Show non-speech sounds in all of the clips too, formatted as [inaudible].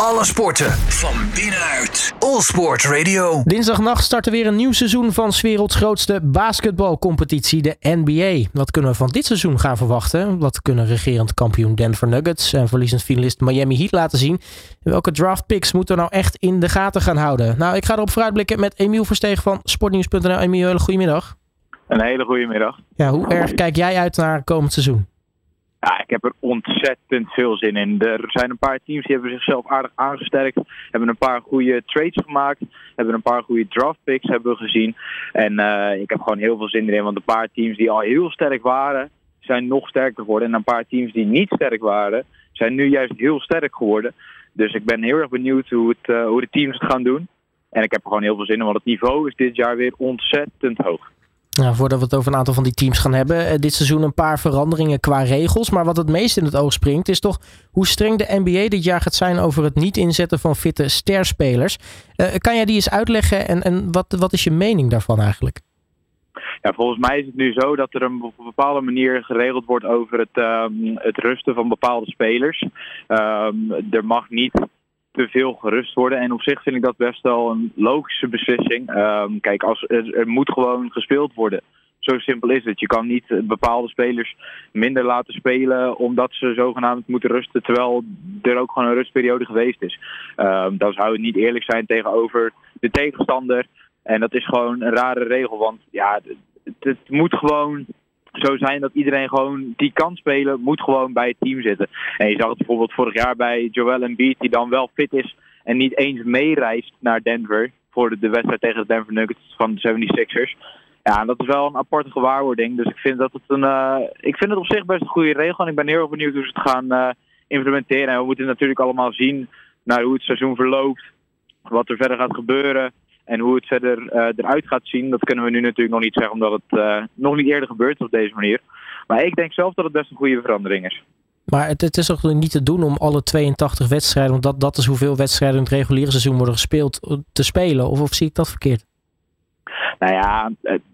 Alle sporten van binnenuit. All Sport Radio. Dinsdagnacht start er weer een nieuw seizoen van 's werelds grootste basketbalcompetitie, de NBA. Wat kunnen we van dit seizoen gaan verwachten? Wat kunnen regerend kampioen Denver Nuggets en verliezend finalist Miami Heat laten zien? En welke draft picks moeten we nou echt in de gaten gaan houden? Nou, ik ga erop vooruitblikken met Emiel Versteeg van sportnieuws.nl. Emiel, hele goedemiddag. Een hele goede middag. Ja, hoe erg kijk jij uit naar komend seizoen? Ja, ik heb er ontzettend veel zin in. Er zijn een paar teams die hebben zichzelf aardig aangesterkt. Hebben een paar goede trades gemaakt. Hebben een paar goede draft picks hebben we gezien. En uh, ik heb gewoon heel veel zin erin. Want een paar teams die al heel sterk waren, zijn nog sterker geworden. En een paar teams die niet sterk waren, zijn nu juist heel sterk geworden. Dus ik ben heel erg benieuwd hoe, het, uh, hoe de teams het gaan doen. En ik heb er gewoon heel veel zin in, want het niveau is dit jaar weer ontzettend hoog. Nou, voordat we het over een aantal van die teams gaan hebben. Eh, dit seizoen een paar veranderingen qua regels. Maar wat het meest in het oog springt is toch hoe streng de NBA dit jaar gaat zijn over het niet inzetten van fitte sterspelers. Uh, kan jij die eens uitleggen en, en wat, wat is je mening daarvan eigenlijk? Ja, volgens mij is het nu zo dat er een, op een bepaalde manier geregeld wordt over het, um, het rusten van bepaalde spelers. Um, er mag niet te veel gerust worden. En op zich vind ik dat best wel een logische beslissing. Um, kijk, als, er, moet gewoon gespeeld worden. Zo simpel is het. Je kan niet bepaalde spelers minder laten spelen omdat ze zogenaamd moeten rusten, terwijl er ook gewoon een rustperiode geweest is. Um, dan zou het niet eerlijk zijn tegenover de tegenstander. En dat is gewoon een rare regel, want ja, het, het moet gewoon zo zijn dat iedereen gewoon die kan spelen, moet gewoon bij het team zitten. En je zag het bijvoorbeeld vorig jaar bij Joel Embiid, die dan wel fit is en niet eens meereist naar Denver voor de, wedstrijd tegen de Denver Nuggets van de 76ers. Ja, dat is wel een aparte gewaarwording. Dus ik vind dat het een. Uh, ik vind het op zich best een goede regel. En ik ben heel erg benieuwd hoe ze het gaan uh, implementeren. En we moeten natuurlijk allemaal zien naar hoe het seizoen verloopt. Wat er verder gaat gebeuren. En hoe het verder uh, eruit gaat zien, dat kunnen we nu natuurlijk nog niet zeggen, omdat het uh, nog niet eerder gebeurt op deze manier. Maar ik denk zelf dat het best een goede verandering is. Maar het, het is toch niet te doen om alle 82 wedstrijden, want dat, dat is hoeveel wedstrijden in het reguliere seizoen worden gespeeld, te spelen? Of, of zie ik dat verkeerd? Nou ja,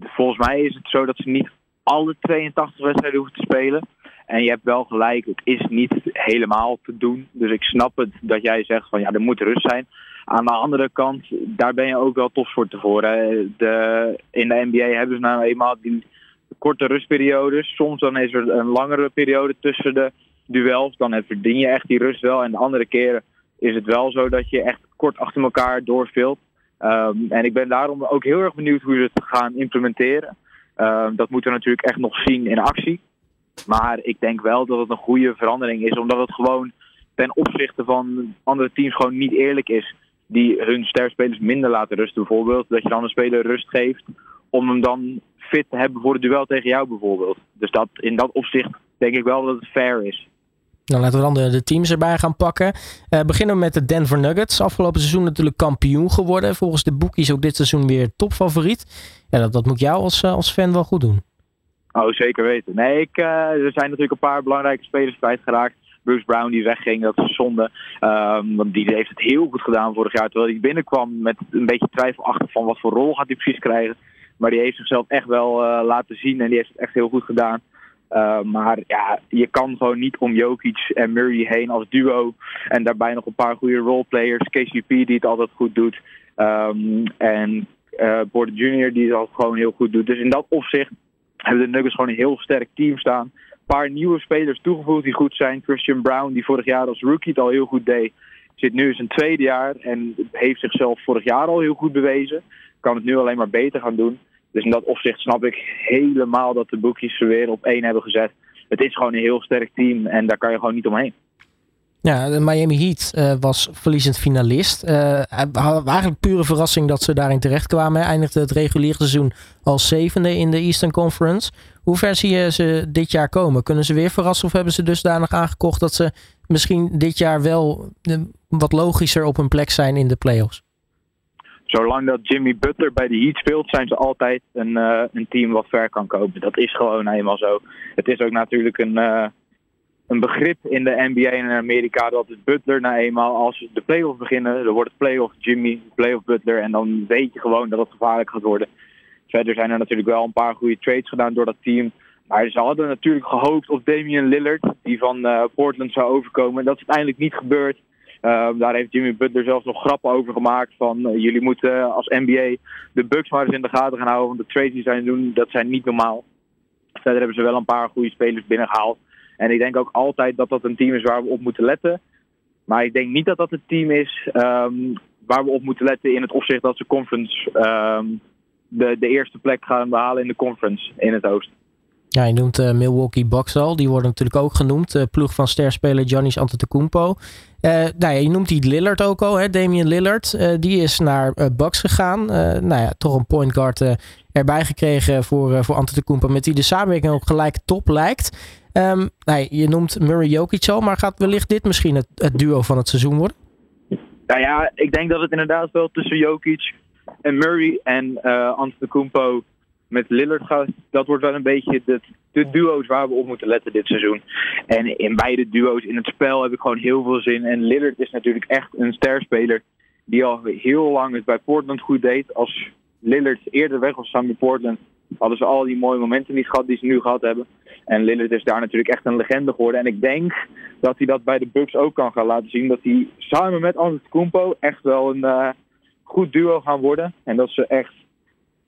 volgens mij is het zo dat ze niet alle 82 wedstrijden hoeven te spelen. En je hebt wel gelijk, het is niet helemaal te doen. Dus ik snap het dat jij zegt van ja, er moet rust zijn. Aan de andere kant, daar ben je ook wel topsport voor. De, in de NBA hebben ze nou eenmaal die korte rustperiodes. Soms dan is er een langere periode tussen de duels. Dan verdien je echt die rust wel. En de andere keren is het wel zo dat je echt kort achter elkaar doorveelt. Um, en ik ben daarom ook heel erg benieuwd hoe ze het gaan implementeren. Um, dat moeten we natuurlijk echt nog zien in actie. Maar ik denk wel dat het een goede verandering is, omdat het gewoon ten opzichte van andere teams gewoon niet eerlijk is. Die hun sterspelers minder laten rusten, bijvoorbeeld. Dat je dan een speler rust geeft om hem dan fit te hebben voor het duel tegen jou, bijvoorbeeld. Dus dat, in dat opzicht denk ik wel dat het fair is. Dan laten we dan de, de teams erbij gaan pakken. Uh, beginnen we met de Denver Nuggets. Afgelopen seizoen natuurlijk kampioen geworden. Volgens de boekies ook dit seizoen weer topfavoriet. Ja, dat, dat moet jou als, als fan wel goed doen. Oh, zeker weten. Nee, ik, uh, er zijn natuurlijk een paar belangrijke spelers kwijtgeraakt. Bruce Brown die wegging, dat is zonde. Um, want die heeft het heel goed gedaan vorig jaar. Terwijl hij binnenkwam met een beetje twijfelachtig van wat voor rol gaat hij precies krijgen. Maar die heeft zichzelf echt wel uh, laten zien en die heeft het echt heel goed gedaan. Uh, maar ja, je kan gewoon niet om Jokic en Murray heen als duo. En daarbij nog een paar goede roleplayers. KCP die het altijd goed doet. Um, en uh, Porter Jr. die het altijd gewoon heel goed doet. Dus in dat opzicht hebben de Nuggets gewoon een heel sterk team staan. Paar nieuwe spelers toegevoegd die goed zijn. Christian Brown, die vorig jaar als rookie het al heel goed deed, zit nu in zijn tweede jaar en heeft zichzelf vorig jaar al heel goed bewezen. Kan het nu alleen maar beter gaan doen. Dus in dat opzicht snap ik helemaal dat de boekjes ze weer op één hebben gezet. Het is gewoon een heel sterk team en daar kan je gewoon niet omheen. Ja, de Miami Heat uh, was verliezend finalist. Uh, eigenlijk pure verrassing dat ze daarin terecht kwamen. Eindigde het reguliere seizoen als zevende in de Eastern Conference. Hoe ver zie je ze dit jaar komen? Kunnen ze weer verrassen of hebben ze dusdanig aangekocht dat ze misschien dit jaar wel wat logischer op hun plek zijn in de playoffs? Zolang dat Jimmy Butler bij de Heat speelt, zijn ze altijd een, een team wat ver kan komen. Dat is gewoon helemaal zo. Het is ook natuurlijk een een begrip in de NBA in Amerika dat het Butler nou eenmaal als de playoffs beginnen, dan wordt het playoff Jimmy, playoff Butler en dan weet je gewoon dat het gevaarlijk gaat worden. Verder zijn er natuurlijk wel een paar goede trades gedaan door dat team. Maar ze hadden natuurlijk gehoopt op Damian Lillard, die van uh, Portland zou overkomen. Dat is uiteindelijk niet gebeurd. Ehm, daar heeft Jimmy Butler zelfs nog grappen over gemaakt. Van jullie moeten als NBA de Bucks maar eens in de gaten gaan houden. Want de trades die zij doen, dat zijn niet normaal. Verder hebben ze wel een paar goede spelers binnengehaald. En ik denk ook altijd dat dat een team is waar we op moeten letten. Maar ik denk niet dat dat het team is ehm, waar we op moeten letten in het opzicht dat ze conference ehm, de, de eerste plek gaan behalen in de conference in het oosten. Ja, je noemt uh, Milwaukee Bucks al. Die worden natuurlijk ook genoemd. Uh, ploeg van sterspeler Giannis Antetokounmpo. Uh, nou je noemt die Lillard ook al. Hè? Damian Lillard. die is naar Bucks gegaan. nou ja, toch een point guard erbij gekregen voor, voor Antetokounmpo. Met die de samenwerking ook gelijk top lijkt. Um, je noemt Murray Jokic al. Maar gaat wellicht dit misschien het, duo van het seizoen worden? Nou ja, ik denk dat het inderdaad wel tussen Jokic en Murray en uh, Antetokounmpo met Lillard gaat. Dat wordt wel een beetje de, de duo's waar we op moeten letten dit seizoen. En in beide duo's in het spel heb ik gewoon heel veel zin. En Lillard is natuurlijk echt een sterspeler die al heel lang het bij Portland goed deed. Als Lillard eerder weg was samen met Portland, hadden ze al die mooie momenten niet gehad die ze nu gehad hebben. En Lillard is daar natuurlijk echt een legende geworden. En ik denk dat hij dat bij de Bucks ook kan gaan laten zien. Dat hij samen met Antetokounmpo echt wel een uh, goed duo gaan worden. En dat ze echt,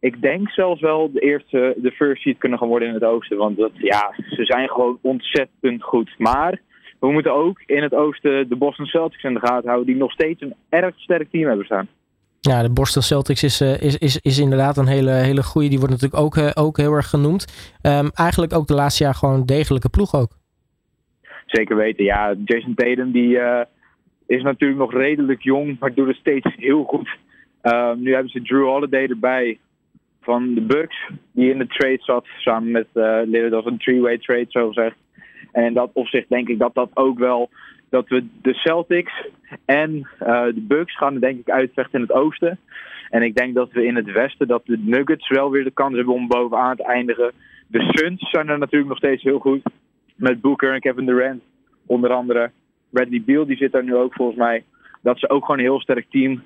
ik denk zelfs wel de eerste, de first seed kunnen gaan worden in het oosten. Want dat, ja, ze zijn gewoon ontzettend goed. Maar we moeten ook in het oosten de Boston Celtics in de gaten houden. Die nog steeds een erg sterk team hebben staan. Ja, de Boston Celtics is, uh, is, is, is inderdaad een hele, hele goede. Die wordt natuurlijk ook, uh, ook heel erg genoemd. Um, eigenlijk ook de laatste jaar gewoon een degelijke ploeg ook. Zeker weten, ja. Jason Tatum die, uh, is natuurlijk nog redelijk jong, maar doet het steeds heel goed. Um, nu hebben ze Drew Holiday erbij van de Bucks, die in de trade zat samen met uh, Lillard als een three-way trade, zo gezegd. En in dat opzicht denk ik dat dat ook wel dat we de Celtics en uh, de Bucks gaan denk ik uitvechten in het oosten. En ik denk dat we in het westen dat de Nuggets wel weer de kans hebben om bovenaan te eindigen. De Suns zijn er natuurlijk nog steeds heel goed. Met Booker en Kevin Durant onder andere. Bradley Beal die zit daar nu ook volgens mij. Dat is ook gewoon een heel sterk team.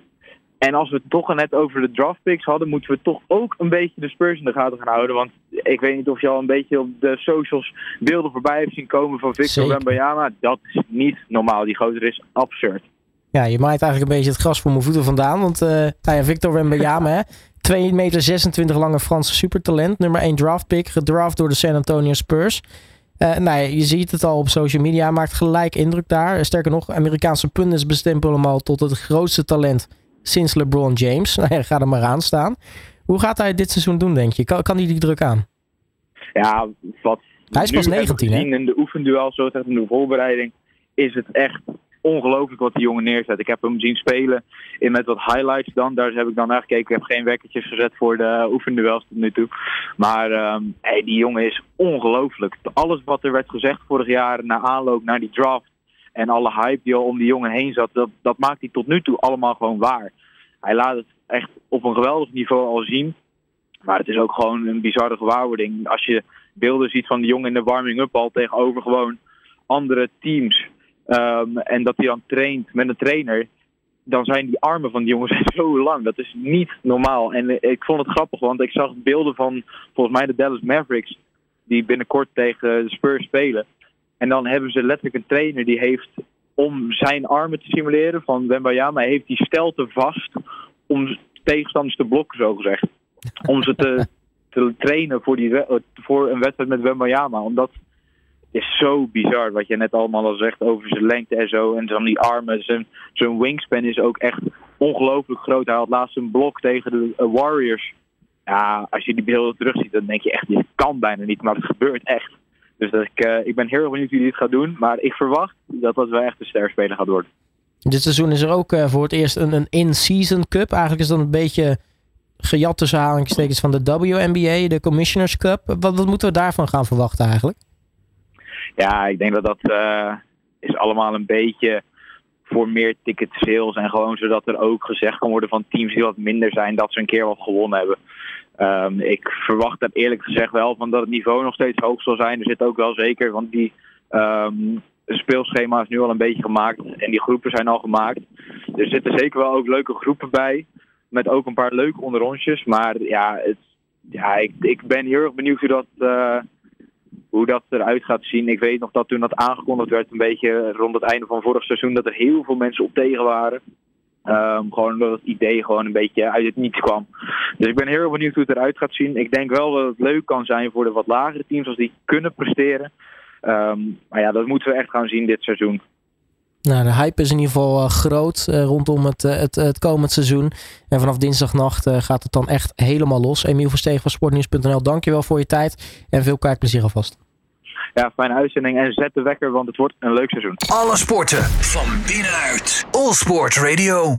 En als we het toch net over de draft picks hadden, moeten we toch ook een beetje de Spurs in de gaten gaan houden. Want ik weet niet of je al een beetje op de socials beelden voorbij hebt zien komen van Victor Wembanyama. Dat is niet normaal. Die gozer is absurd. Ja, je maait eigenlijk een beetje het gras voor mijn voeten vandaan. Want uh, nou ja, Victor Wembanyama, 2 meter 26 lange Franse supertalent. Nummer 1 draft pick, gedraft door de San Antonio Spurs. Uh, nou ja, je ziet het al op social media, maakt gelijk indruk daar. Sterker nog, Amerikaanse pundits bestempelen hem al tot het grootste talent sinds LeBron James. [laughs] Nou ja, ga er maar aan staan. Hoe gaat hij dit seizoen doen, denk je? Kan, kan hij die druk aan? Ja, wat hij is pas 19, hè? In de oefenduel, zo in de voorbereiding, is het echt ongelooflijk wat die jongen neerzet. Ik heb hem zien spelen in met wat highlights dan. Daar heb ik dan naar gekeken. Ik heb geen wekkertjes gezet voor de oefenduels tot nu toe. Maar um, hey, die jongen is ongelooflijk. Alles wat er werd gezegd vorig jaar na aanloop naar die draft en alle hype die al om die jongen heen zat, dat, dat maakt hij tot nu toe allemaal gewoon waar. Hij laat het echt op een geweldig niveau al zien. Maar het is ook gewoon een bizarre gewaarwording. Als je beelden ziet van de jongen in de warming-up al tegenover gewoon andere teams. Um, en dat hij dan traint met een trainer. Dan zijn die armen van die jongens [laughs] zo lang. Dat is niet normaal. En ik vond het grappig, want ik zag beelden van volgens mij de Dallas Mavericks. Die binnenkort tegen de Spurs spelen. En dan hebben ze letterlijk een trainer die heeft om zijn armen te simuleren van Wembayama, heeft die stelte vast om tegenstanders te blokken, zo gezegd. Om ze te, [laughs] te trainen voor, die, voor een wedstrijd met Wembayama. Omdat het is zo bizar wat je net allemaal al zegt over zijn lengte en zo. En dan die armen. Zijn, zijn wingspan is ook echt ongelooflijk groot. Hij had laatst een blok tegen de Warriors. Ja, als je die beelden terugziet, dan denk je echt, dit kan bijna niet. Maar het gebeurt echt. Dus dat ik, uh, ik ben heel erg benieuwd wie dit gaat doen. Maar ik verwacht dat dat wel echt een sterspeler gaat worden. Dit seizoen is er ook uh, voor het eerst een, een in-season cup. Eigenlijk is dat een beetje gejat tussen aanhalingstekens van de WNBA, de Commissioners Cup. Wat, wat, moeten we daarvan gaan verwachten eigenlijk? Ja, ik denk dat dat uh, is allemaal een beetje voor meer ticket sales. En gewoon zodat er ook gezegd kan worden van teams die wat minder zijn, dat ze een keer wat gewonnen hebben. Um, ik verwacht dat eerlijk gezegd wel van dat het niveau nog steeds hoog zal zijn. Er zit ook wel zeker, want die um, speelschema is nu al een beetje gemaakt en die groepen zijn al gemaakt. Er zitten zeker wel ook leuke groepen bij, met ook een paar leuke onderrondjes. Maar ja, het, ja ik, ik ben heel erg benieuwd hoe dat, uh, hoe dat eruit gaat zien. Ik weet nog dat toen dat aangekondigd werd, een beetje rond het einde van vorig seizoen, dat er heel veel mensen op tegen waren. Um, gewoon omdat het idee gewoon een beetje uit het niets kwam. Dus ik ben heel benieuwd hoe het eruit gaat zien. Ik denk wel dat het leuk kan zijn voor de wat lagere teams als die kunnen presteren. Um, maar ja, dat moeten we echt gaan zien dit seizoen. Nou, de hype is in ieder geval uh, groot uh, rondom het, uh, het, het komend seizoen. En vanaf dinsdagnacht gaat het dan echt helemaal los. Emiel Verstegen van sportnieuws.nl, dankjewel voor je tijd en veel kaartplezier alvast. Ja, fijne uitzending en zet de wekker, want het wordt een leuk seizoen. Alle sporten van binnenuit. All Sport Radio.